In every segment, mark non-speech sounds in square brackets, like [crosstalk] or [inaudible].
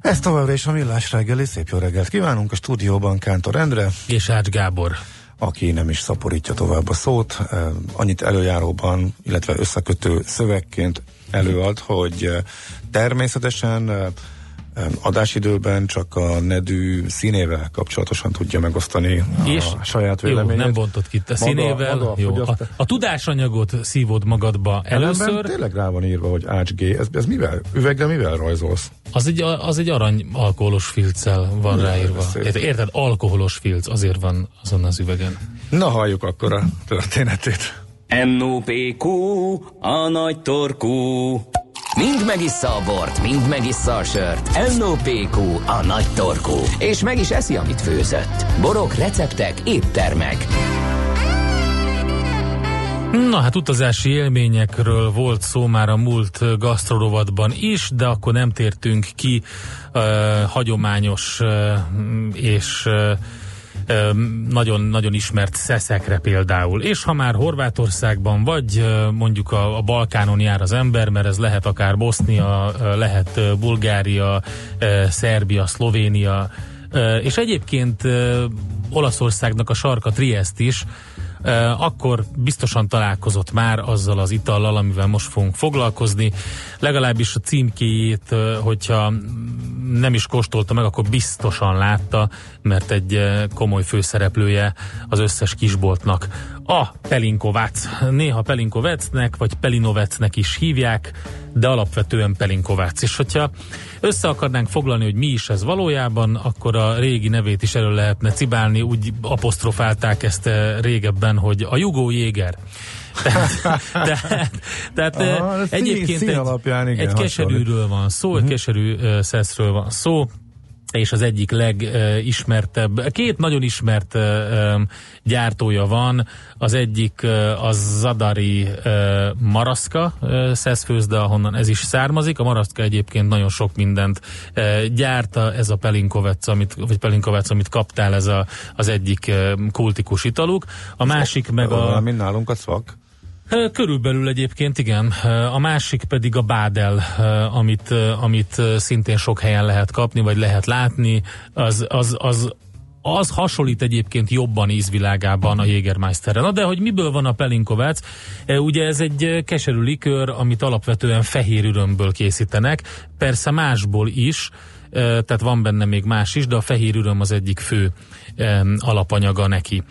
Ez továbbra is a Millás reggeli, szép jó reggelt kívánunk a stúdióban Kántor Endre. És Ács Gábor. Aki nem is szaporítja tovább a szót, annyit előjáróban, illetve összekötő szövegként előad, hogy természetesen adásidőben csak a nedű színével kapcsolatosan tudja megosztani és a saját véleményét. Jó, nem bontott ki a színével. Maga, maga jó. A, a tudásanyagot szívod magadba először. Ellenben tényleg rá van írva, hogy G. Ez, ez mivel? Üvegre mivel rajzolsz? Az egy, az egy arany alkoholos filccel van Mi ráírva. Érted, érted, alkoholos filc, azért van azon az üvegen. Na halljuk akkor a történetét. NOPQ, a nagy torkú. Mind megissza a bort, mind megissza a sört. NOPQ, a nagy torkú. És meg is eszi, amit főzött. Borok, receptek, éttermek. Na hát utazási élményekről volt szó már a múlt gasztrorovatban is, de akkor nem tértünk ki uh, hagyományos uh, és uh, nagyon-nagyon ismert szeszekre például. És ha már Horvátországban vagy mondjuk a, a Balkánon jár az ember, mert ez lehet akár Bosznia, lehet Bulgária, Szerbia, Szlovénia, és egyébként Olaszországnak a sarka Triest is, akkor biztosan találkozott már azzal az itallal, amivel most fogunk foglalkozni. Legalábbis a címkéjét, hogyha nem is kóstolta meg, akkor biztosan látta, mert egy komoly főszereplője az összes kisboltnak. A Pelinkovác. Néha Pelinkovecnek, vagy Pelinovecnek is hívják, de alapvetően Pelinkovác. És hogyha össze akarnánk foglalni, hogy mi is ez valójában, akkor a régi nevét is elő lehetne cibálni, úgy apostrofálták ezt régebben, hogy a Jugó Jéger. tehát, [laughs] tehát, tehát Aha, egyébként szín, szín egy, alapján, igen, egy keserűről van szó, uh-huh. egy mhm. keserű uh, szeszről van szó, és az egyik legismertebb, két nagyon ismert gyártója van, az egyik uh, a Zadari Maraszka szeszfőzde, ahonnan ez is származik, a Maraszka egyébként nagyon sok mindent gyárta, ez a Pelinkovec, amit, vagy Pelinkovec, amit kaptál, ez a, az egyik kultikus italuk, a másik meg a... Mint nálunk a szvak. Körülbelül egyébként igen. A másik pedig a bádel, amit, amit szintén sok helyen lehet kapni, vagy lehet látni. Az, az, az, az hasonlít egyébként jobban ízvilágában a Jägermeisterre. Na de hogy miből van a pelinkovác? Ugye ez egy keserű likőr, amit alapvetően fehér ürömből készítenek, persze másból is, tehát van benne még más is, de a fehér üröm az egyik fő alapanyaga neki.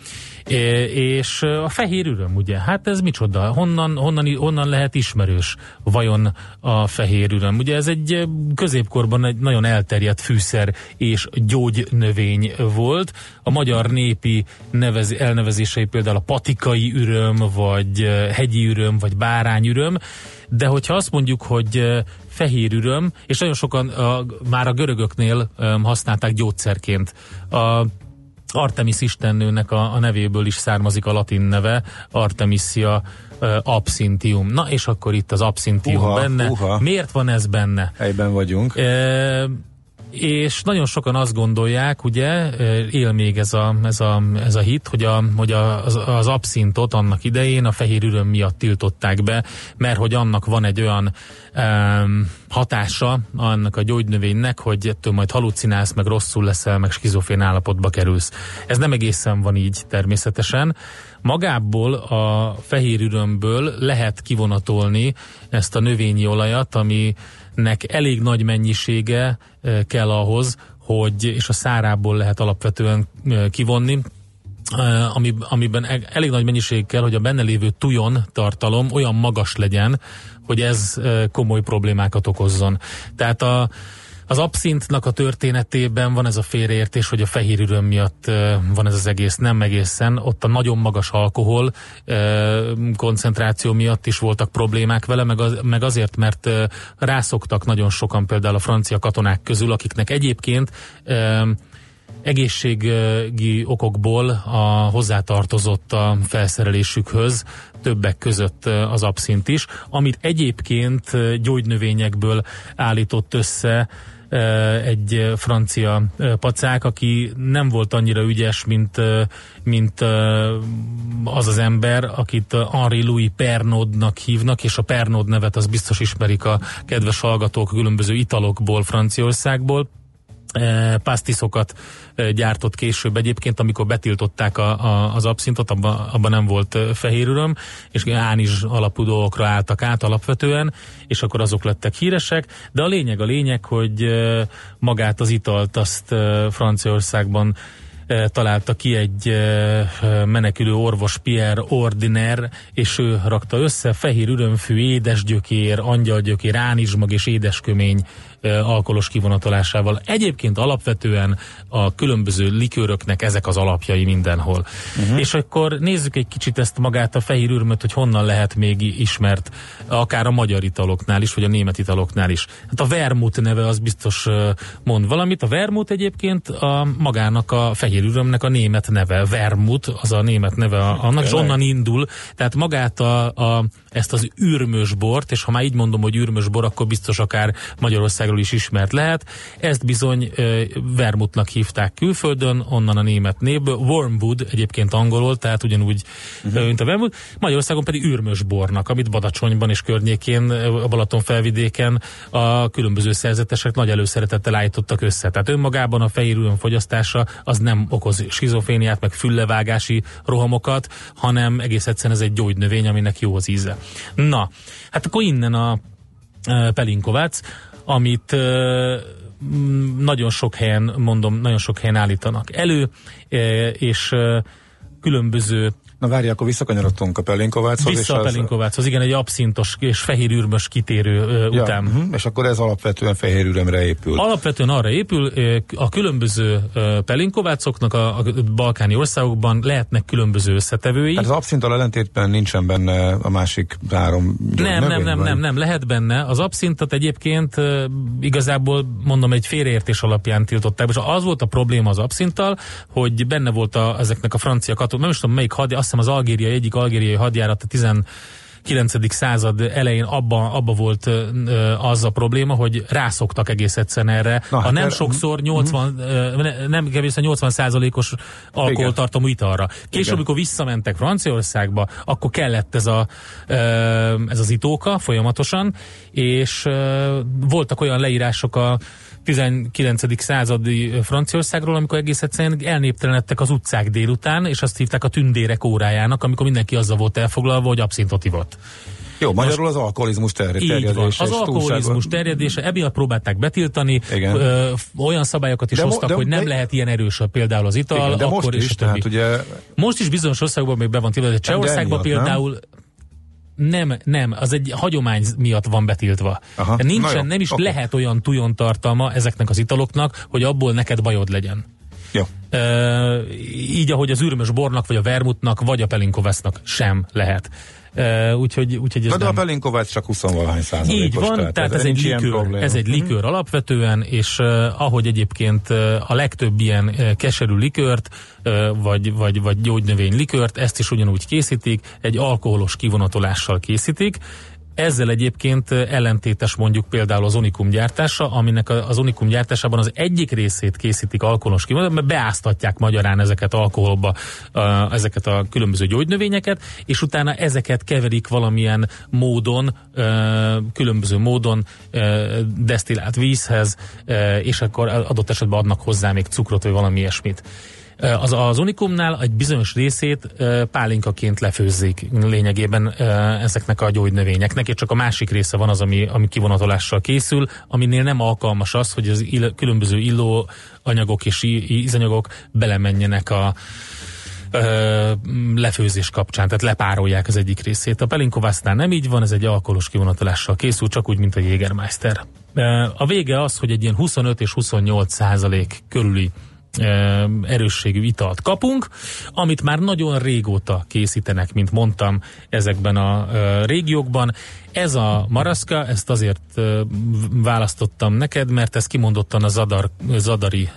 És a fehér üröm, ugye? Hát ez micsoda? Honnan, honnan, honnan lehet ismerős vajon a fehér üröm? Ugye ez egy középkorban egy nagyon elterjedt fűszer és gyógynövény volt. A magyar népi nevez, elnevezései például a patikai üröm, vagy hegyi üröm, vagy bárányüröm, de hogyha azt mondjuk, hogy fehér üröm, és nagyon sokan a, már a görögöknél használták gyógyszerként. A Artemis istennőnek a, a nevéből is származik a latin neve, Artemisia uh, abszintium. Na és akkor itt az abszintium uha, benne. Uha. Miért van ez benne? Helyben vagyunk. E, és nagyon sokan azt gondolják, ugye, él még ez a, ez a, ez a hit, hogy, a, hogy a, az, az abszintot annak idején a fehér üröm miatt tiltották be, mert hogy annak van egy olyan um, hatása annak a gyógynövénynek, hogy ettől majd halucinálsz, meg rosszul leszel, meg skizofén állapotba kerülsz. Ez nem egészen van így természetesen. Magából a fehér ürömből lehet kivonatolni ezt a növényi olajat, ami nek elég nagy mennyisége kell ahhoz, hogy, és a szárából lehet alapvetően kivonni, ami, amiben e, elég nagy mennyiség kell, hogy a benne lévő tujon tartalom olyan magas legyen, hogy ez komoly problémákat okozzon. Tehát a, az abszintnak a történetében van ez a félreértés, hogy a fehér üröm miatt van ez az egész, nem egészen. Ott a nagyon magas alkohol koncentráció miatt is voltak problémák vele, meg, az, meg azért, mert rászoktak nagyon sokan például a francia katonák közül, akiknek egyébként egészségi okokból a hozzátartozott a felszerelésükhöz, többek között az abszint is, amit egyébként gyógynövényekből állított össze egy francia pacák, aki nem volt annyira ügyes, mint, mint az az ember, akit Henri Louis Pernodnak hívnak, és a Pernod nevet az biztos ismerik a kedves hallgatók különböző italokból Franciaországból pasztiszokat gyártott később egyébként, amikor betiltották a, a, az abszintot, abban abba nem volt fehér öröm, és ánizs alapú dolgokra álltak át alapvetően, és akkor azok lettek híresek, de a lényeg a lényeg, hogy magát az italt azt Franciaországban találta ki egy menekülő orvos Pierre Ordiner, és ő rakta össze fehér ürömfű, édesgyökér, angyalgyökér, ránizsmag és édeskömény alkoholos kivonatolásával. Egyébként alapvetően a különböző likőröknek ezek az alapjai mindenhol. Uh-huh. És akkor nézzük egy kicsit ezt magát a fehér ürmöt, hogy honnan lehet még ismert, akár a magyar italoknál is, vagy a német italoknál is. Hát a vermut neve az biztos mond valamit. A vermut egyébként a magának a fehér ürömnek a német neve. Vermut, az a német neve annak, és onnan indul. Tehát magát a, a, ezt az űrmös bort, és ha már így mondom, hogy űrmös bor, akkor biztos akár Magyarország Magyarországról is ismert lehet. Ezt bizony vermutnak hívták külföldön, onnan a német névből. Wormwood egyébként angolul, tehát ugyanúgy, uh-huh. mint a vermut. Magyarországon pedig űrmös bornak, amit Badacsonyban és környékén, a Balaton felvidéken a különböző szerzetesek nagy előszeretettel állítottak össze. Tehát önmagában a fehér fogyasztása az nem okoz skizoféniát, meg füllevágási rohamokat, hanem egész egyszerűen ez egy gyógynövény, aminek jó az íze. Na, hát akkor innen a Pelinkovács, amit nagyon sok helyen, mondom, nagyon sok helyen állítanak elő, és különböző Na várj, akkor visszakanyarodtunk a Pelinkováchoz. Vissza a Pelinkováchoz, igen, egy abszintos és fehér ürmös kitérő ja, után. Uh-huh, és akkor ez alapvetően fehér ürömre épül. Alapvetően arra épül, a különböző Pelinkovácoknak a, a balkáni országokban lehetnek különböző összetevői. Hát az abszinttal ellentétben nincsen benne a másik három Nem, nem, nem, nem, nem, lehet benne. Az abszintot egyébként igazából mondom egy félreértés alapján tiltották, és az volt a probléma az abszinttal, hogy benne volt a, ezeknek a francia katonák, nem is tudom melyik hadi, azt hiszem az algériai, egyik algériai hadjárat a 19. század elején abba, abba volt ö, az a probléma, hogy rászoktak egész egyszerűen erre. Na, hát nem er, sokszor 80, uh-huh. ö, nem kevésbé 80 százalékos alkoholtartalmú italra. Később, Igen. amikor visszamentek Franciaországba, akkor kellett ez, a, ö, ez az itóka folyamatosan, és ö, voltak olyan leírások a 19. századi Franciaországról, amikor egész egyszerűen elnéptelenedtek az utcák délután, és azt hívták a tündérek órájának, amikor mindenki azzal volt elfoglalva, hogy abszintot ivott. Jó, magyarul az alkoholizmus terjedése. Az alkoholizmus terjedése, emiatt próbálták betiltani, Igen. Ö, olyan szabályokat is de hoztak, mo- de, hogy nem de, lehet ilyen erős például az ital, igen, de akkor most is, is tehát ugye... Most is bizonyos országokban még be van tiltva, de Csehországban például nem? Nem, nem, az egy hagyomány miatt van betiltva. Aha. Nincsen, jó, nem is okay. lehet olyan tujon tartalma ezeknek az italoknak, hogy abból neked bajod legyen. Jó. E, így, ahogy az űrmös bornak, vagy a vermutnak, vagy a pelinkovesznak sem lehet. Uh, úgyhogy, úgyhogy ez de nem... a Pelinkovács csak 20 valahány százalékos. Így van, tehát, tehát ez, ez egy likőr, ez egy likőr uh-huh. alapvetően, és uh, ahogy egyébként uh, a legtöbb ilyen uh, keserű likőrt, uh, vagy, vagy, vagy gyógynövény likőrt, ezt is ugyanúgy készítik, egy alkoholos kivonatolással készítik, ezzel egyébként ellentétes mondjuk például az Unikum gyártása, aminek az Unikum gyártásában az egyik részét készítik alkoholos kivonat, mert beáztatják magyarán ezeket alkoholba, ezeket a különböző gyógynövényeket, és utána ezeket keverik valamilyen módon, különböző módon desztillált vízhez, és akkor adott esetben adnak hozzá még cukrot, vagy valami ilyesmit. Az, az Unikumnál egy bizonyos részét pálinkaként lefőzzik lényegében ezeknek a gyógynövényeknek, és csak a másik része van az, ami, ami kivonatolással készül, aminél nem alkalmas az, hogy az ill, különböző illó anyagok és ízanyagok belemenjenek a lefőzés kapcsán, tehát lepárolják az egyik részét. A pelinkovásznál nem így van, ez egy alkoholos kivonatolással készül, csak úgy, mint a Jägermeister. A vége az, hogy egy ilyen 25 és 28 százalék körüli erősségű italt kapunk, amit már nagyon régóta készítenek, mint mondtam, ezekben a régiókban. Ez a maraszka, ezt azért választottam neked, mert ez kimondottan a zadar, zadari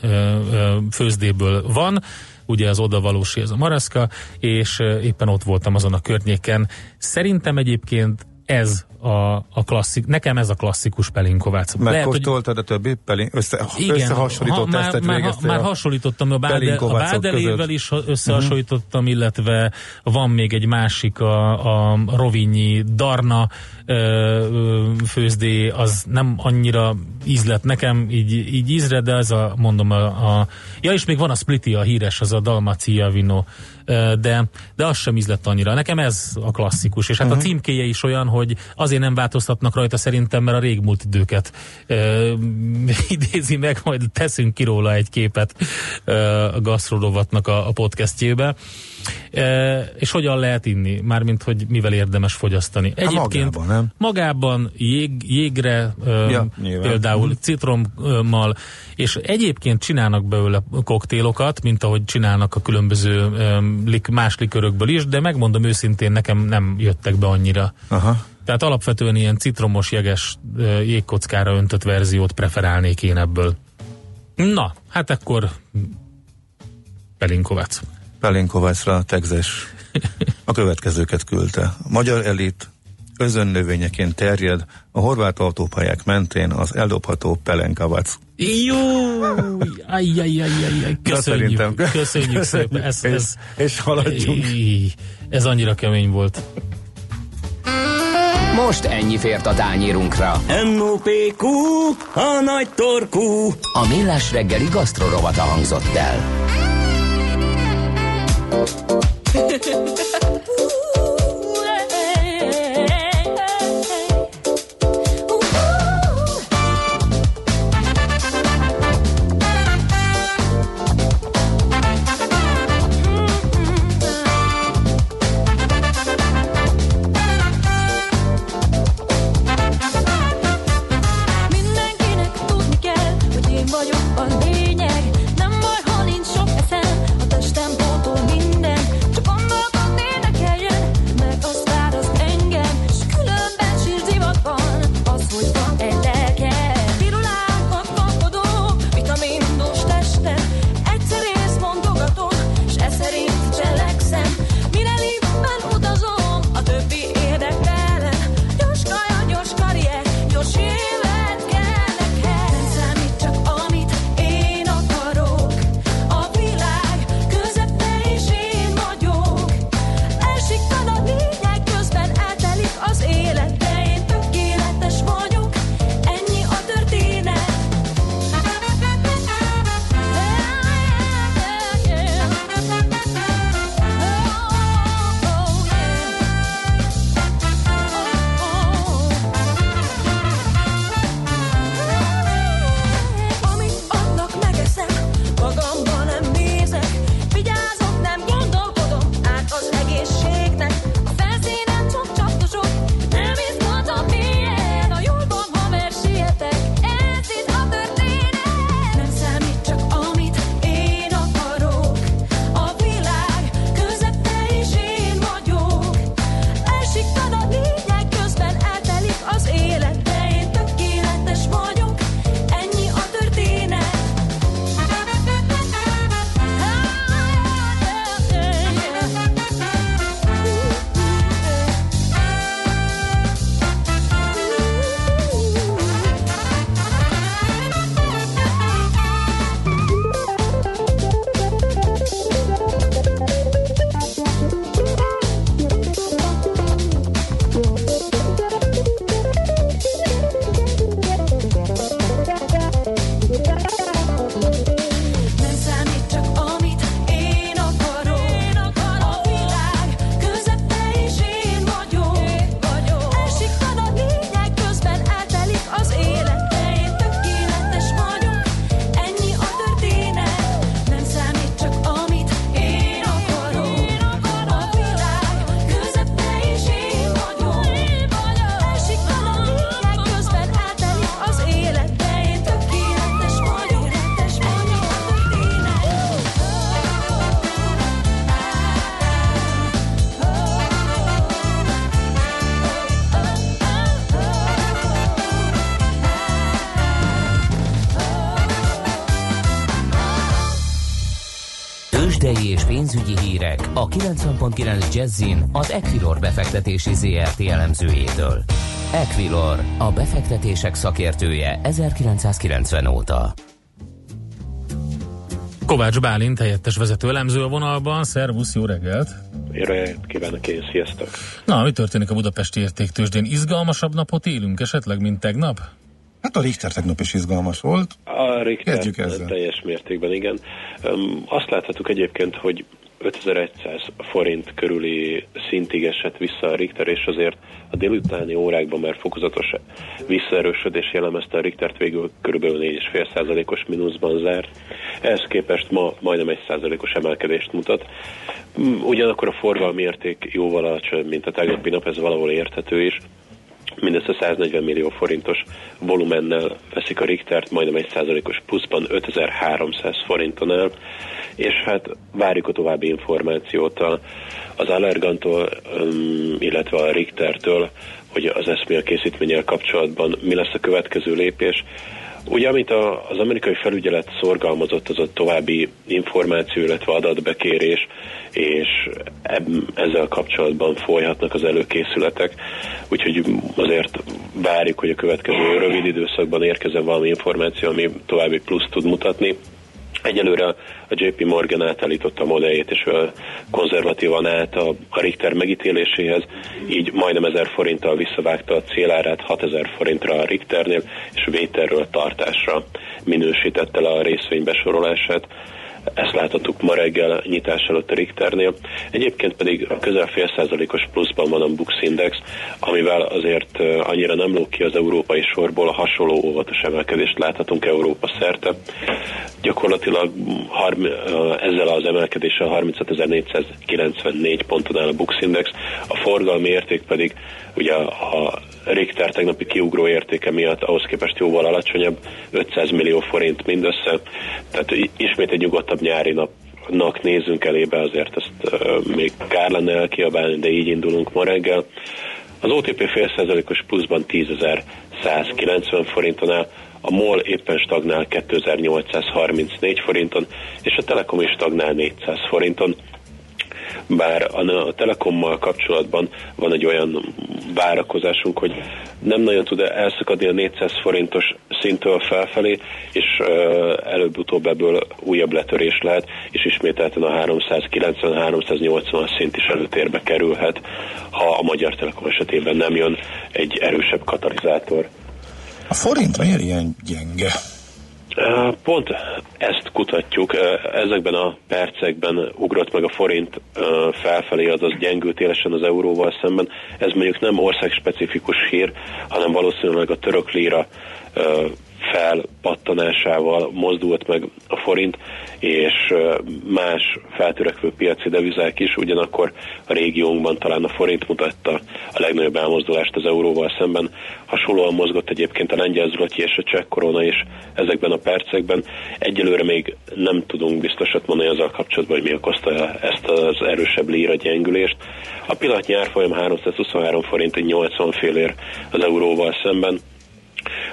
főzdéből van, ugye az odavalósi ez a maraszka, és éppen ott voltam azon a környéken. Szerintem egyébként ez a, a klasszik, nekem ez a klasszikus pelinkovács. Megkóstoltad a többi pelin, össze, igen, összehasonlított ha, már, tesztet már, már hasonlítottam a, báde, a bádelével is összehasonlítottam, uh-huh. illetve van még egy másik a, a rovinyi Darna ö, főzdé, az nem annyira ízlet nekem, így, így ízre, de ez a, mondom, a, a ja, és még van a Spliti, a híres, az a Dalmacia Vino, de, de az sem ízlett annyira. Nekem ez a klasszikus, és hát uh-huh. a mhm. címkéje is olyan, hogy azért nem változtatnak rajta szerintem, mert a régmúlt időket uh, [laughs] idézi meg, majd teszünk ki róla egy képet uh, a gasztrolovatnak a, a podcastjébe. E, és hogyan lehet inni? Mármint, hogy mivel érdemes fogyasztani. Hát Egyébként magában, nem? magában jég, jégre e, ja, például mm. citrommal, és egyébként csinálnak belőle koktélokat, mint ahogy csinálnak a különböző e, lik, más likörökből is, de megmondom őszintén, nekem nem jöttek be annyira. Aha. Tehát alapvetően ilyen citromos, jeges jégkockára öntött verziót preferálnék én ebből. Na, hát akkor Pelinkovac. Pelinkovácsra tegzes a következőket küldte. A magyar elit özönnövényeként terjed a horvát autópályák mentén az eldobható Pelenkavac. Jó! Ajjajajajaj, köszönjük, köszönjük szépen. Ez, ez, és, és haladjunk. Ez annyira kemény volt. Most ennyi fért a tányírunkra. M.O.P.Q. A nagy torkú. A millás reggeli gasztrorovata hangzott el. Ha! [laughs] 90.9 Jazzin az Equilor befektetési ZRT elemzőjétől. Equilor, a befektetések szakértője 1990 óta. Kovács Bálint, helyettes vezető elemző a vonalban. Szervusz, jó reggelt! Jó reggelt kívánok én, sziasztok! Na, mi történik a budapesti értéktősdén? Izgalmasabb napot élünk esetleg, mint tegnap? Hát a Richter tegnap is izgalmas volt. A Richter teljes mértékben, igen. Azt láthatjuk egyébként, hogy 5100 forint körüli szintig esett vissza a Richter, és azért a délutáni órákban már fokozatos visszaerősödés jellemezte a Richtert végül kb. 4,5%-os mínuszban zárt. Ehhez képest ma majdnem 1%-os emelkedést mutat. Ugyanakkor a forgalmi érték jóval alacsony, mint a tegnapi nap, ez valahol érthető is mindössze 140 millió forintos volumennel veszik a Richtert, majdnem egy százalékos pluszban 5300 forinton el, és hát várjuk a további információt az Allergantól, illetve a Richtertől, hogy az eszmél készítménnyel kapcsolatban mi lesz a következő lépés. Ugye, amit a, az amerikai felügyelet szorgalmazott, az a további információ, illetve adatbekérés, és ezzel kapcsolatban folyhatnak az előkészületek. Úgyhogy azért várjuk, hogy a következő rövid időszakban érkezzen valami információ, ami további plusz tud mutatni. Egyelőre a JP Morgan átállította a modelljét, és konzervatívan állt a, Richter megítéléséhez, így majdnem 1000 forinttal visszavágta a célárát 6000 forintra a Richternél, és vételről tartásra minősítette le a részvény besorolását. Ezt láthattuk ma reggel nyitás előtt a Richternél. Egyébként pedig a közel fél százalékos pluszban van a Bux Index, amivel azért annyira nem lók ki az európai sorból, a hasonló óvatos emelkedést láthatunk Európa szerte. Gyakorlatilag ezzel az emelkedéssel 35.494 ponton áll a Bux Index, a forgalmi érték pedig ugye a Richter tegnapi kiugró értéke miatt ahhoz képest jóval alacsonyabb, 500 millió forint mindössze, tehát ismét egy nyugodtabb nyári nap nak nézzünk elébe, azért ezt uh, még kár lenne elkiabálni, de így indulunk ma reggel. Az OTP fél százalékos pluszban 10.190 forinton áll, a MOL éppen stagnál 2834 forinton, és a Telekom is stagnál 400 forinton bár a Telekommal kapcsolatban van egy olyan várakozásunk, hogy nem nagyon tud elszakadni a 400 forintos szintől felfelé, és előbb-utóbb ebből újabb letörés lehet, és ismételten a 390-380 szint is előtérbe kerülhet, ha a Magyar Telekom esetében nem jön egy erősebb katalizátor. A forint miért ilyen gyenge? Pont ezt kutatjuk. Ezekben a percekben ugrott meg a forint felfelé, azaz gyengült élesen az euróval szemben. Ez mondjuk nem országspecifikus hír, hanem valószínűleg a török líra felpattanásával mozdult meg a forint, és más feltörekvő piaci devizák is, ugyanakkor a régiónkban talán a forint mutatta a legnagyobb elmozdulást az euróval szemben. Hasonlóan mozgott egyébként a lengyel zloty és a cseh korona is ezekben a percekben. Egyelőre még nem tudunk biztosat mondani azzal kapcsolatban, hogy mi okozta ezt az erősebb líra gyengülést. A pillanatnyi árfolyam 323 forint 80 félér az euróval szemben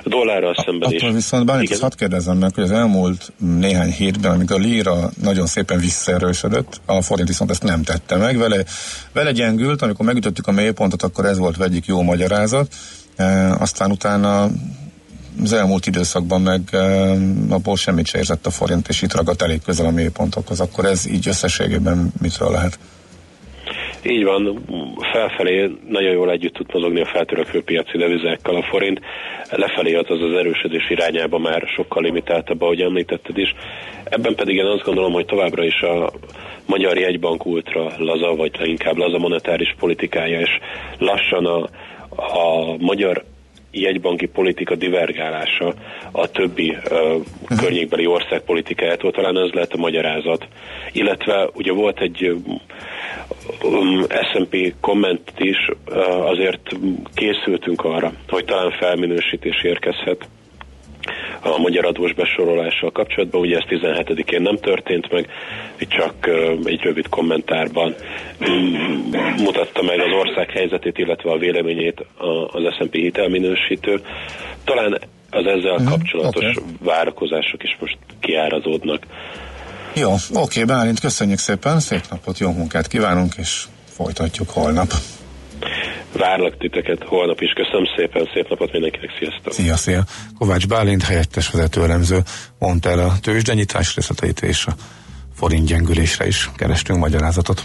dollárral szemben is. viszont bármit hadd kérdezem meg, hogy az elmúlt néhány hétben, amikor a lira nagyon szépen visszaerősödött, a forint viszont ezt nem tette meg, vele, vele gyengült, amikor megütöttük a mélypontot, akkor ez volt egyik jó magyarázat, e, aztán utána az elmúlt időszakban meg e, abból semmit se érzett a forint, és itt ragadt elég közel a mélypontokhoz, akkor ez így összességében mitről lehet? Így van, felfelé nagyon jól együtt tud mozogni a feltörekvő piaci devizákkal a forint, lefelé az az erősödés irányába már sokkal limitáltabb, ahogy említetted is. Ebben pedig én azt gondolom, hogy továbbra is a Magyar Jegybank ultra laza, vagy inkább laza monetáris politikája, és lassan a, a magyar jegybanki politika divergálása a többi ö, környékbeli ország politikájától, talán ez lehet a magyarázat. Illetve ugye volt egy S&P komment is, uh, azért készültünk arra, hogy talán felminősítés érkezhet a magyar adós besorolással kapcsolatban. Ugye ez 17-én nem történt meg, csak egy rövid kommentárban mm, mutatta meg az ország helyzetét, illetve a véleményét az S&P hitelminősítő. Talán az ezzel uh-huh, kapcsolatos okay. várakozások is most kiárazódnak. Jó, oké, Bálint, köszönjük szépen, szép napot, jó munkát kívánunk, és folytatjuk holnap. Várlak titeket holnap is. Köszönöm szépen, szép napot mindenkinek, sziasztok! Szia, szia! Kovács Bálint, helyettes vezetőelemző mondta el a tőzsdenyítás részleteit és a forint gyengülésre is kerestünk magyarázatot.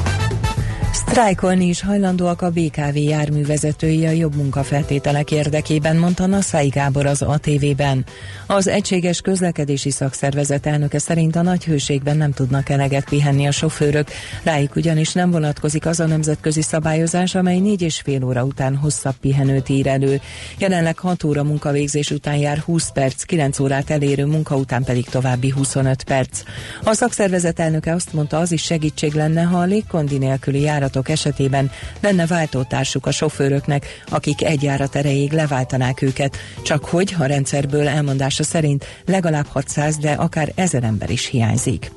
Sztrájkolni is hajlandóak a BKV járművezetői a jobb munkafeltételek érdekében, mondta Nassai Gábor az ATV-ben. Az Egységes Közlekedési Szakszervezet elnöke szerint a nagy hőségben nem tudnak eleget pihenni a sofőrök, rájuk ugyanis nem vonatkozik az a nemzetközi szabályozás, amely négy és fél óra után hosszabb pihenőt ír elő. Jelenleg 6 óra munkavégzés után jár 20 perc, 9 órát elérő munka után pedig további 25 perc. A szakszervezet elnöke azt mondta, az is segítség lenne, ha a légkondi nélküli járatok járatok esetében lenne váltótársuk a sofőröknek, akik egy járat erejéig leváltanák őket, csak hogy a rendszerből elmondása szerint legalább 600, de akár ezer ember is hiányzik.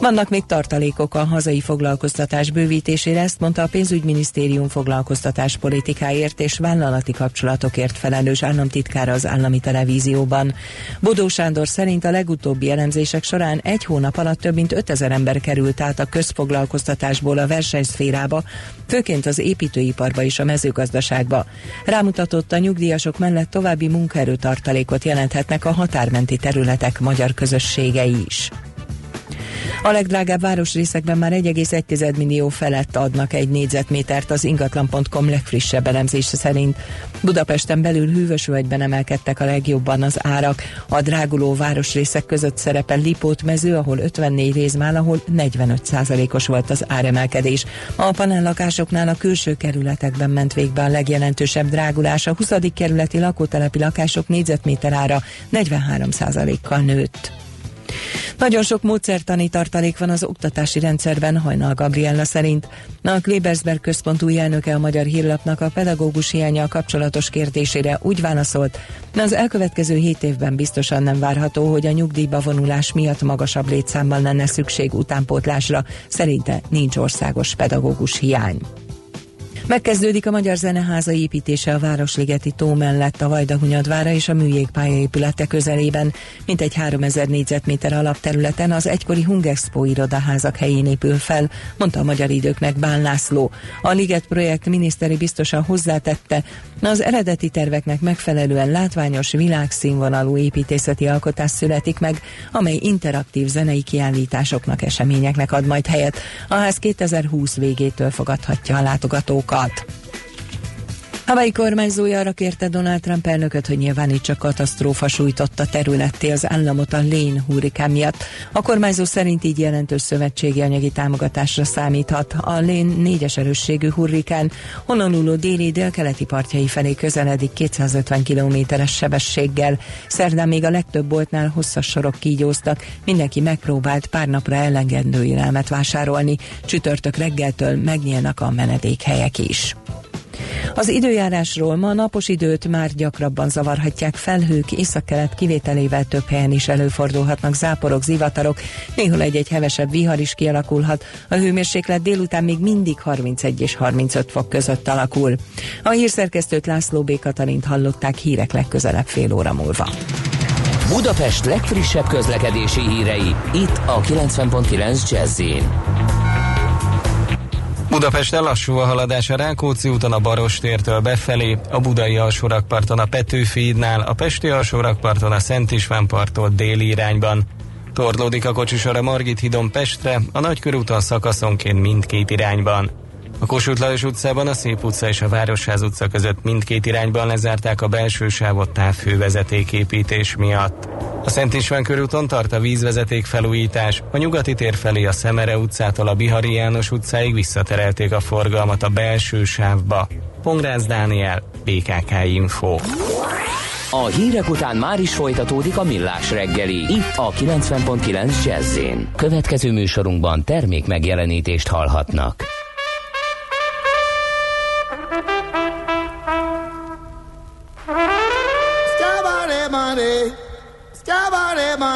Vannak még tartalékok a hazai foglalkoztatás bővítésére, ezt mondta a pénzügyminisztérium foglalkoztatás politikáért és vállalati kapcsolatokért felelős államtitkára az állami televízióban. Bodó Sándor szerint a legutóbbi elemzések során egy hónap alatt több mint 5000 ember került át a közfoglalkoztatásból a versenyszférába, főként az építőiparba és a mezőgazdaságba. Rámutatott a nyugdíjasok mellett további munkaerőtartalékot jelenthetnek a határmenti területek magyar közösségei is. A legdrágább városrészekben már 1,1 millió felett adnak egy négyzetmétert az ingatlan.com legfrissebb elemzése szerint. Budapesten belül hűvös völgyben emelkedtek a legjobban az árak. A dráguló városrészek között szerepel Lipót mező, ahol 54 részmál, ahol 45% os volt az áremelkedés. A panellakásoknál a külső kerületekben ment végbe a legjelentősebb drágulás. A 20. kerületi lakótelepi lakások négyzetméter ára 43% kal nőtt. Nagyon sok módszertani tartalék van az oktatási rendszerben, Hajnal Gabriella szerint. A Klebersberg központ új elnöke a Magyar Hírlapnak a pedagógus hiánya kapcsolatos kérdésére úgy válaszolt, az elkövetkező hét évben biztosan nem várható, hogy a nyugdíjba vonulás miatt magasabb létszámban lenne szükség utánpótlásra. Szerinte nincs országos pedagógus hiány. Megkezdődik a Magyar Zeneháza építése a Városligeti tó mellett a Vajdahunyadvára és a műjégpálya épülete közelében, mint egy 3000 négyzetméter alapterületen az egykori Hungexpo irodaházak helyén épül fel, mondta a Magyar Időknek Bán László. A Liget projekt miniszteri biztosan hozzátette, az eredeti terveknek megfelelően látványos világszínvonalú építészeti alkotás születik meg, amely interaktív zenei kiállításoknak, eseményeknek ad majd helyet. A ház 2020 végétől fogadhatja a látogatókat साथ Hawaii kormányzója arra kérte Donald Trump elnököt, hogy nyilvánítsa katasztrófa sújtotta területté az államot a Lane hurrikán miatt. A kormányzó szerint így jelentős szövetségi anyagi támogatásra számíthat. A Lane négyes erősségű hurrikán Honolulu déli délkeleti partjai felé közeledik 250 kilométeres sebességgel. Szerdán még a legtöbb boltnál hosszas sorok kígyóztak, mindenki megpróbált pár napra elengedő élelmet vásárolni. Csütörtök reggeltől megnyílnak a menedékhelyek is. Az időjárásról ma napos időt már gyakrabban zavarhatják felhők, északkelet kivételével több helyen is előfordulhatnak záporok, zivatarok, néhol egy-egy hevesebb vihar is kialakulhat. A hőmérséklet délután még mindig 31 és 35 fok között alakul. A hírszerkesztőt László B. Katalint hallották hírek legközelebb fél óra múlva. Budapest legfrissebb közlekedési hírei, itt a 90.9 jazz Budapesten lassú a haladás a Rákóczi úton a Barostértől befelé, a Budai alsórakparton a Petőfi hídnál, a Pesti alsórakparton a Szent István parttól déli irányban. Torlódik a kocsisor a Margit hídon Pestre, a Nagykörúton szakaszonként mindkét irányban. A Kossuth Lajos utcában a Szép utca és a Városház utca között mindkét irányban lezárták a belső sávot távhővezetéképítés miatt. A Szent István körúton tart a vízvezeték felújítás, a nyugati tér felé a Szemere utcától a Bihari János utcáig visszaterelték a forgalmat a belső sávba. Pongrász Dániel, BKK Info. A hírek után már is folytatódik a millás reggeli, itt a 90.9 jazz Következő műsorunkban termék megjelenítést hallhatnak.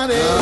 somebody.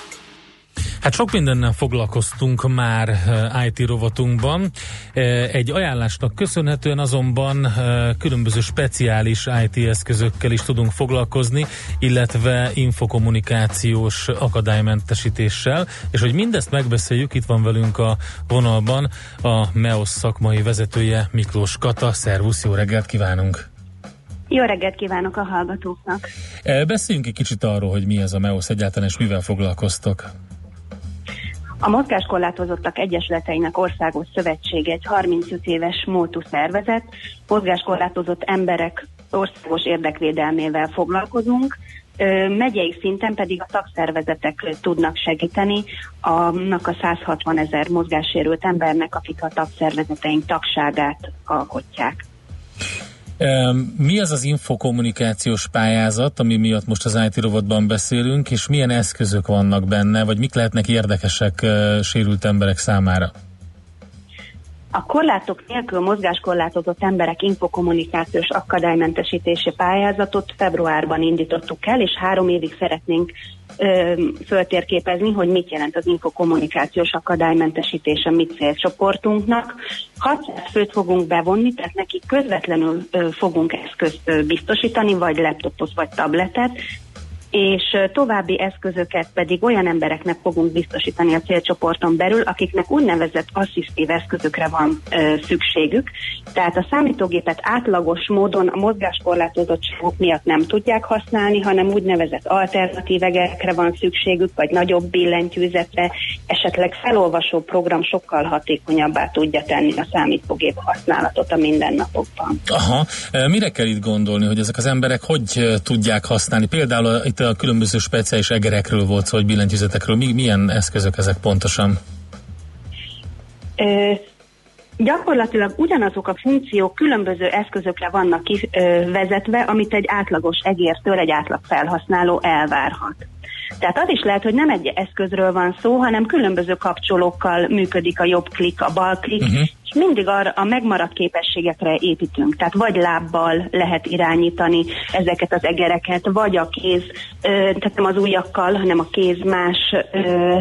Hát sok mindennel foglalkoztunk már eh, IT rovatunkban. Eh, egy ajánlásnak köszönhetően azonban eh, különböző speciális IT eszközökkel is tudunk foglalkozni, illetve infokommunikációs akadálymentesítéssel. És hogy mindezt megbeszéljük, itt van velünk a vonalban a MEOS szakmai vezetője Miklós Kata. Szervusz, jó reggelt kívánunk! Jó reggelt kívánok a hallgatóknak! Beszéljünk egy kicsit arról, hogy mi ez a MEOS egyáltalán, és mivel foglalkoztok. A Mozgáskorlátozottak Egyesületeinek Országos Szövetség egy 35 éves múltú szervezet, mozgáskorlátozott emberek országos érdekvédelmével foglalkozunk, megyei szinten pedig a szakszervezetek tudnak segíteni. Annak a 160 ezer mozgássérült embernek, akik a tagszervezeteink tagságát alkotják. Mi az az infokommunikációs pályázat, ami miatt most az IT robotban beszélünk, és milyen eszközök vannak benne, vagy mik lehetnek érdekesek sérült emberek számára? A korlátok nélkül mozgáskorlátozott emberek infokommunikációs akadálymentesítési pályázatot februárban indítottuk el, és három évig szeretnénk ö, föltérképezni, hogy mit jelent az infokommunikációs akadálymentesítés a mi célcsoportunknak. 600 főt fogunk bevonni, tehát nekik közvetlenül ö, fogunk eszközt ö, biztosítani, vagy laptopot, vagy tabletet, és további eszközöket pedig olyan embereknek fogunk biztosítani a célcsoporton belül, akiknek úgynevezett asszisztív eszközökre van ö, szükségük. Tehát a számítógépet átlagos módon a mozgáskorlátozottságok miatt nem tudják használni, hanem úgynevezett alternatív egekre van szükségük, vagy nagyobb billentyűzetre, esetleg felolvasó program sokkal hatékonyabbá tudja tenni a számítógép használatot a mindennapokban. Aha, mire kell itt gondolni, hogy ezek az emberek hogy tudják használni? Például itt a különböző speciális egerekről volt szó, vagy billentyűzetekről. Mi, milyen eszközök ezek pontosan? Ö, gyakorlatilag ugyanazok a funkciók különböző eszközökre vannak kivezetve, amit egy átlagos egértől egy átlag felhasználó elvárhat. Tehát az is lehet, hogy nem egy eszközről van szó, hanem különböző kapcsolókkal működik a jobb klik, a bal klik, uh-huh. Mindig arra a megmaradt képességekre építünk. Tehát vagy lábbal lehet irányítani ezeket az egereket, vagy a kéz, tehát nem az ujjakkal, hanem a kéz más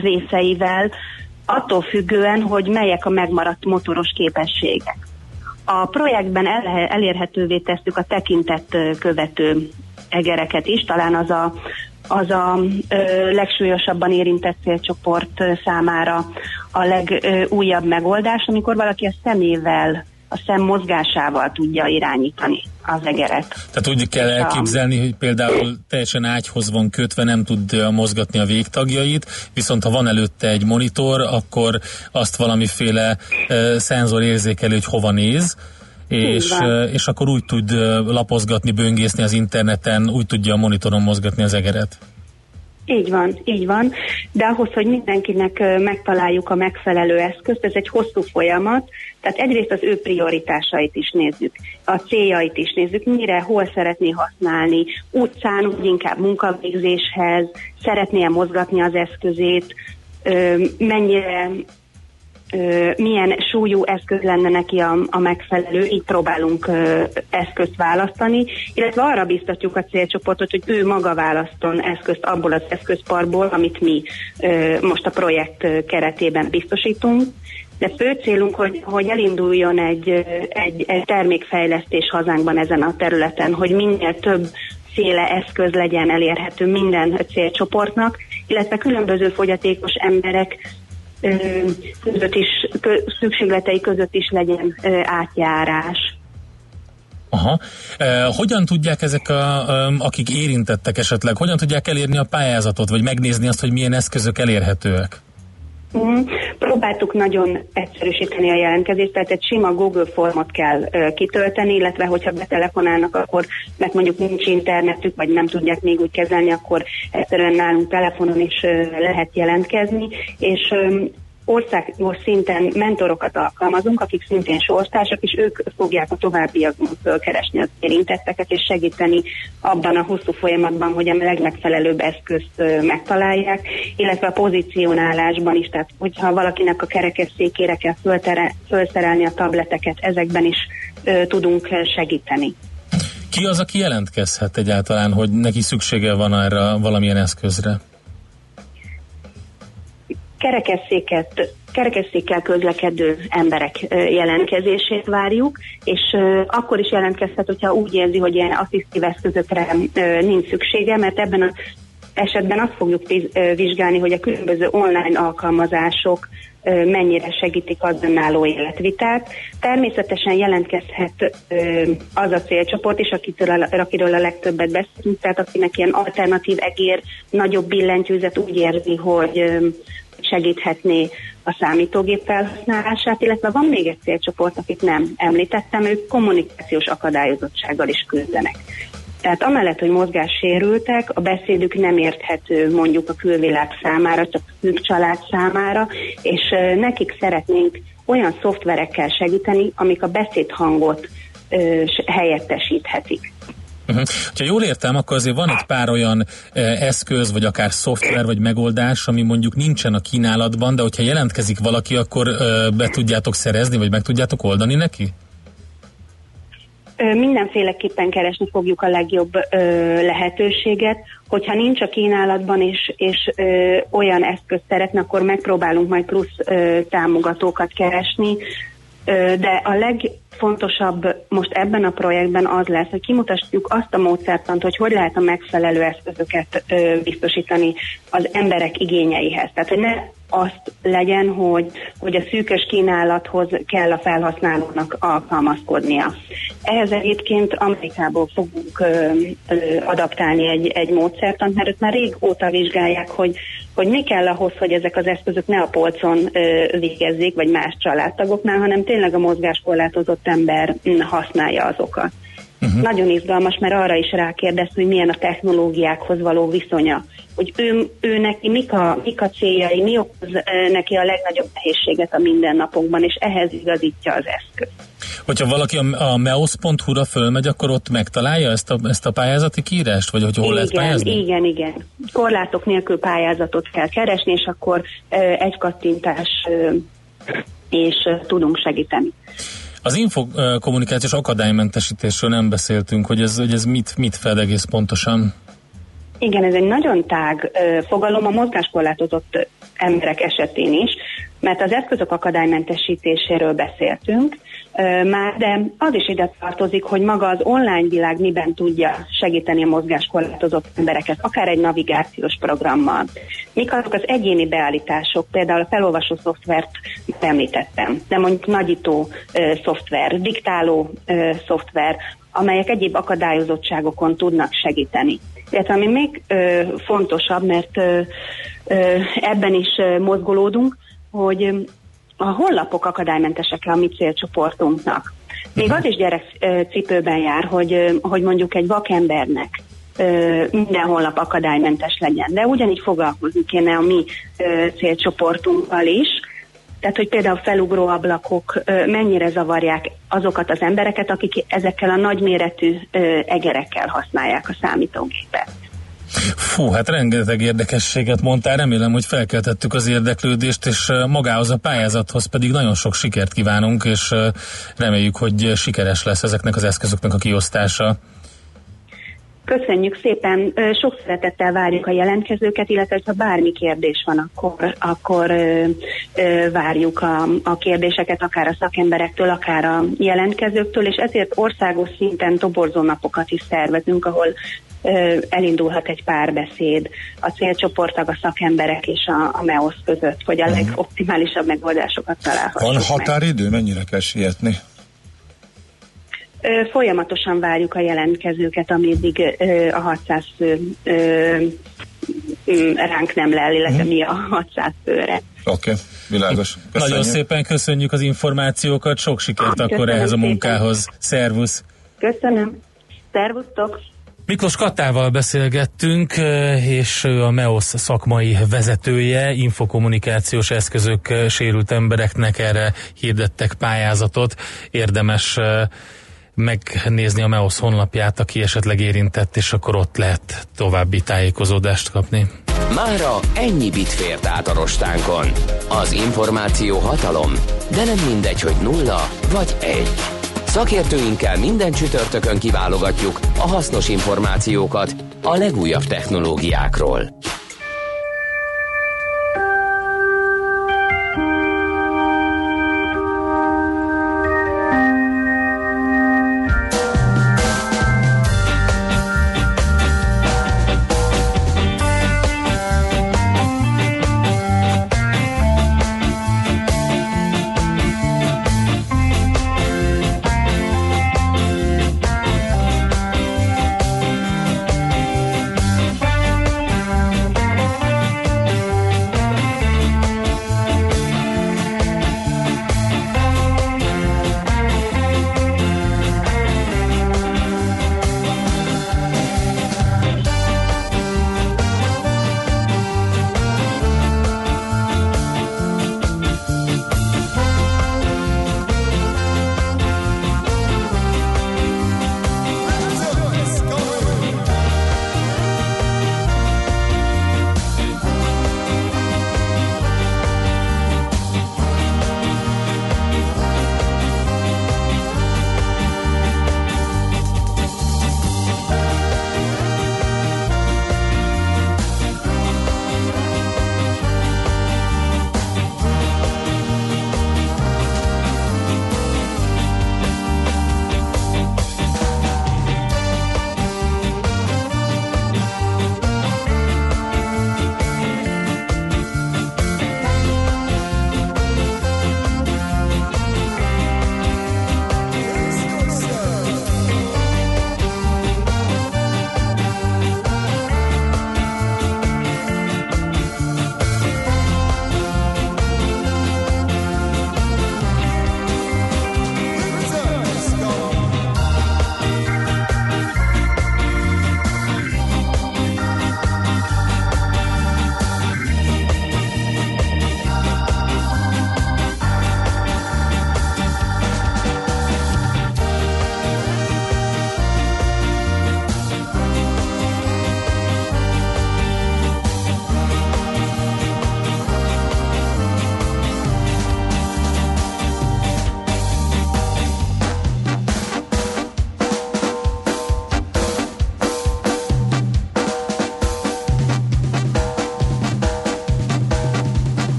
részeivel, attól függően, hogy melyek a megmaradt motoros képességek. A projektben elérhetővé tesszük a tekintett követő egereket is, talán az a az a ö, legsúlyosabban érintett célcsoport számára a legújabb megoldás, amikor valaki a szemével a szem mozgásával tudja irányítani az egeret. Tehát úgy kell elképzelni, hogy például teljesen ágyhoz van kötve, nem tud mozgatni a végtagjait, viszont ha van előtte egy monitor, akkor azt valamiféle uh, szenzor érzékelő, hogy hova néz, és, és akkor úgy tud lapozgatni, böngészni az interneten, úgy tudja a monitoron mozgatni az egeret. Így van, így van, de ahhoz, hogy mindenkinek megtaláljuk a megfelelő eszközt, ez egy hosszú folyamat, tehát egyrészt az ő prioritásait is nézzük, a céljait is nézzük, mire, hol szeretné használni, utcán, úgy inkább munkavégzéshez, szeretné mozgatni az eszközét, mennyire milyen súlyú eszköz lenne neki a, a megfelelő, így próbálunk eszközt választani, illetve arra biztatjuk a célcsoportot, hogy ő maga választon eszközt abból az eszközparból, amit mi most a projekt keretében biztosítunk. De fő célunk, hogy, hogy elinduljon egy, egy, egy termékfejlesztés hazánkban ezen a területen, hogy minél több féle eszköz legyen elérhető minden célcsoportnak, illetve különböző fogyatékos emberek között is, szükségletei között is legyen átjárás. Aha. Hogyan tudják ezek, a, akik érintettek esetleg, hogyan tudják elérni a pályázatot, vagy megnézni azt, hogy milyen eszközök elérhetőek? Mm, próbáltuk nagyon egyszerűsíteni a jelentkezést, tehát egy sima Google formot kell uh, kitölteni, illetve hogyha betelefonálnak, akkor mert mondjuk nincs internetük, vagy nem tudják még úgy kezelni, akkor egyszerűen nálunk telefonon is uh, lehet jelentkezni, és um, országos szinten mentorokat alkalmazunk, akik szintén sorstársak, és ők fogják a továbbiakban fölkeresni az érintetteket, és segíteni abban a hosszú folyamatban, hogy a legmegfelelőbb eszközt megtalálják, illetve a pozícionálásban is, tehát hogyha valakinek a kerekesszékére kell föltere, fölszerelni a tableteket, ezekben is ö, tudunk segíteni. Ki az, aki jelentkezhet egyáltalán, hogy neki szüksége van erre valamilyen eszközre? Kerekesszéket, kerekesszékkel közlekedő emberek jelentkezését várjuk, és akkor is jelentkezhet, hogyha úgy érzi, hogy ilyen asszisztív eszközökre nincs szüksége, mert ebben az esetben azt fogjuk vizsgálni, hogy a különböző online alkalmazások mennyire segítik az önálló életvitát. Természetesen jelentkezhet az a célcsoport is, akitől, akiről a legtöbbet beszélünk, tehát akinek ilyen alternatív egér, nagyobb billentyűzet úgy érzi, hogy segíthetné a számítógép felhasználását, illetve van még egy célcsoport, akit nem említettem, ők kommunikációs akadályozottsággal is küzdenek. Tehát amellett, hogy mozgássérültek, a beszédük nem érthető mondjuk a külvilág számára, csak a szűk család számára, és nekik szeretnénk olyan szoftverekkel segíteni, amik a beszédhangot ö, helyettesíthetik. Uh-huh. Ha jól értem, akkor azért van egy pár olyan eh, eszköz, vagy akár szoftver, vagy megoldás, ami mondjuk nincsen a kínálatban, de hogyha jelentkezik valaki, akkor eh, be tudjátok szerezni, vagy meg tudjátok oldani neki? Mindenféleképpen keresni fogjuk a legjobb ö, lehetőséget. Hogyha nincs a kínálatban és, és ö, olyan eszközt szeretne, akkor megpróbálunk majd plusz ö, támogatókat keresni, de a legfontosabb most ebben a projektben az lesz, hogy kimutatjuk azt a módszertant, hogy hogy lehet a megfelelő eszközöket biztosítani az emberek igényeihez. Tehát, hogy ne azt legyen, hogy, hogy a szűkös kínálathoz kell a felhasználónak alkalmazkodnia. Ehhez egyébként Amerikából fogunk ö, ö, adaptálni egy, egy módszertant, mert ők már régóta vizsgálják, hogy, hogy mi kell ahhoz, hogy ezek az eszközök ne a polcon végezzék, vagy más családtagoknál, hanem tényleg a mozgáskorlátozott ember használja azokat. Uh-huh. Nagyon izgalmas, mert arra is rákérdez, hogy milyen a technológiákhoz való viszonya. Hogy ő, ő neki mik a, mik a céljai, mi okoz neki a legnagyobb nehézséget a mindennapokban, és ehhez igazítja az eszköz. Hogyha valaki a, a meosz.hu-ra fölmegy, akkor ott megtalálja ezt a, ezt a pályázati kiírást? Vagy hogy hol igen, lehet pályázni? Igen, igen. Korlátok nélkül pályázatot kell keresni, és akkor egy kattintás és tudunk segíteni. Az infokommunikációs akadálymentesítésről nem beszéltünk, hogy ez, hogy ez mit, mit fed egész pontosan? Igen, ez egy nagyon tág fogalom a mozgáskorlátozott emberek esetén is, mert az eszközök akadálymentesítéséről beszéltünk, már, de az is ide tartozik, hogy maga az online világ miben tudja segíteni a mozgáskorlátozott embereket, akár egy navigációs programmal. Mik azok az egyéni beállítások, például a felolvasó szoftvert említettem, de mondjuk nagyító ö, szoftver, diktáló ö, szoftver, amelyek egyéb akadályozottságokon tudnak segíteni. Illetve ami még ö, fontosabb, mert ö, ö, ebben is ö, mozgolódunk, hogy a honlapok akadálymentesek a mi célcsoportunknak. Még az is gyerekcipőben jár, hogy, hogy mondjuk egy vakembernek minden honlap akadálymentes legyen. De ugyanígy foglalkozni kéne a mi célcsoportunkkal is, tehát, hogy például felugró ablakok mennyire zavarják azokat az embereket, akik ezekkel a nagyméretű egerekkel használják a számítógépet. Fú, hát rengeteg érdekességet mondtál, remélem, hogy felkeltettük az érdeklődést, és magához a pályázathoz pedig nagyon sok sikert kívánunk, és reméljük, hogy sikeres lesz ezeknek az eszközöknek a kiosztása. Köszönjük szépen, sok szeretettel várjuk a jelentkezőket, illetve ha bármi kérdés van, akkor, akkor várjuk a, a kérdéseket, akár a szakemberektől, akár a jelentkezőktől, és ezért országos szinten toborzó napokat is szervezünk, ahol elindulhat egy párbeszéd a célcsoportag, a szakemberek és a, a MEOSZ között, hogy a uh-huh. legoptimálisabb megoldásokat találhassuk Van határidő? Meg. Mennyire kell sietni? Folyamatosan várjuk a jelentkezőket, amíg a 600 fő ránk nem lel, illetve uh-huh. mi a 600 főre. Oké, okay, világos. Köszönjük. Nagyon szépen köszönjük az információkat, sok sikert Köszönöm akkor ehhez a munkához. Szépen. Szervusz! Köszönöm. Szervusztok! Miklós Katával beszélgettünk, és ő a MEOS szakmai vezetője, infokommunikációs eszközök sérült embereknek erre hirdettek pályázatot. Érdemes megnézni a MEOS honlapját, aki esetleg érintett, és akkor ott lehet további tájékozódást kapni. Mára ennyi bit fért át a rostánkon. Az információ hatalom, de nem mindegy, hogy nulla vagy egy. Szakértőinkkel minden csütörtökön kiválogatjuk a hasznos információkat a legújabb technológiákról.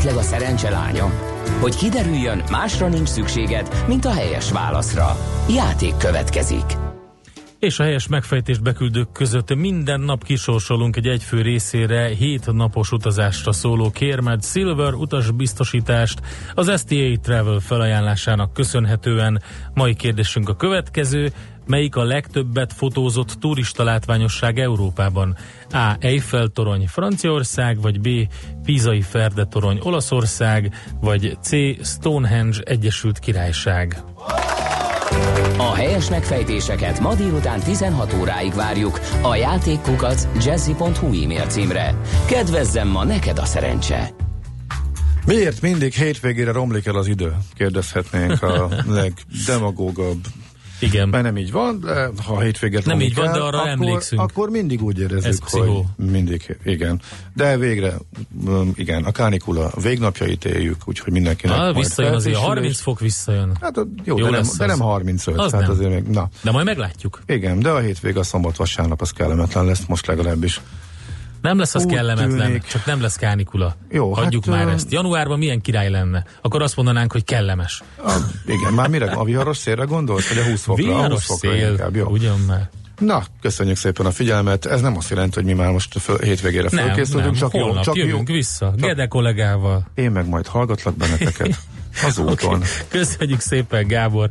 Esetleg a szerencse? Hogy kiderüljön, másra nincs szükséged, mint a helyes válaszra. Játék következik. És a helyes megfejtést beküldők között minden nap kisorsolunk egy egyfő részére hét napos utazásra szóló Kérmed Silver utasbiztosítást az STA Travel felajánlásának köszönhetően. Mai kérdésünk a következő. Melyik a legtöbbet fotózott turista látványosság Európában? A. Eiffel torony Franciaország, vagy B. Pizai Ferde torony Olaszország, vagy C. Stonehenge Egyesült Királyság. A helyes megfejtéseket ma délután 16 óráig várjuk a játékkukac jazzy.hu e-mail címre. Kedvezzem ma neked a szerencse! Miért mindig hétvégére romlik el az idő? Kérdezhetnénk a [laughs] legdemagógabb igen. Mert nem így van, de ha a hétvégét Nem így van, el, de arra akkor, emlékszünk. Akkor mindig úgy érezzük, hogy mindig, igen. De végre, um, igen, a kánikula végnapjait éljük, úgyhogy mindenkinek Na, visszajön azért, 30 fok visszajön. Hát jó, jó de, nem, de nem 35. Az hát nem. Azért még, na. De majd meglátjuk. Igen, de a hétvég a szombat vasárnap az kellemetlen lesz, most legalábbis. Nem lesz az Úgy kellemetlen, tűnik. csak nem lesz kánikula. Jó, Hagyjuk hát, már ezt. Januárban milyen király lenne? Akkor azt mondanánk, hogy kellemes. A, igen, már mire? A viharos szélre gondolsz? Vagy a 20 fokra? Viharos a 20 fokra szél, inkább, jó. ugyan már. Na, köszönjük szépen a figyelmet. Ez nem azt jelenti, hogy mi már most föl, hétvégére felkészülünk, csak Holnap jó. Csak jövünk jó. vissza, csak Gede kollégával. Én meg majd hallgatlak benneteket az [laughs] úton. Okay. Köszönjük szépen, Gábor.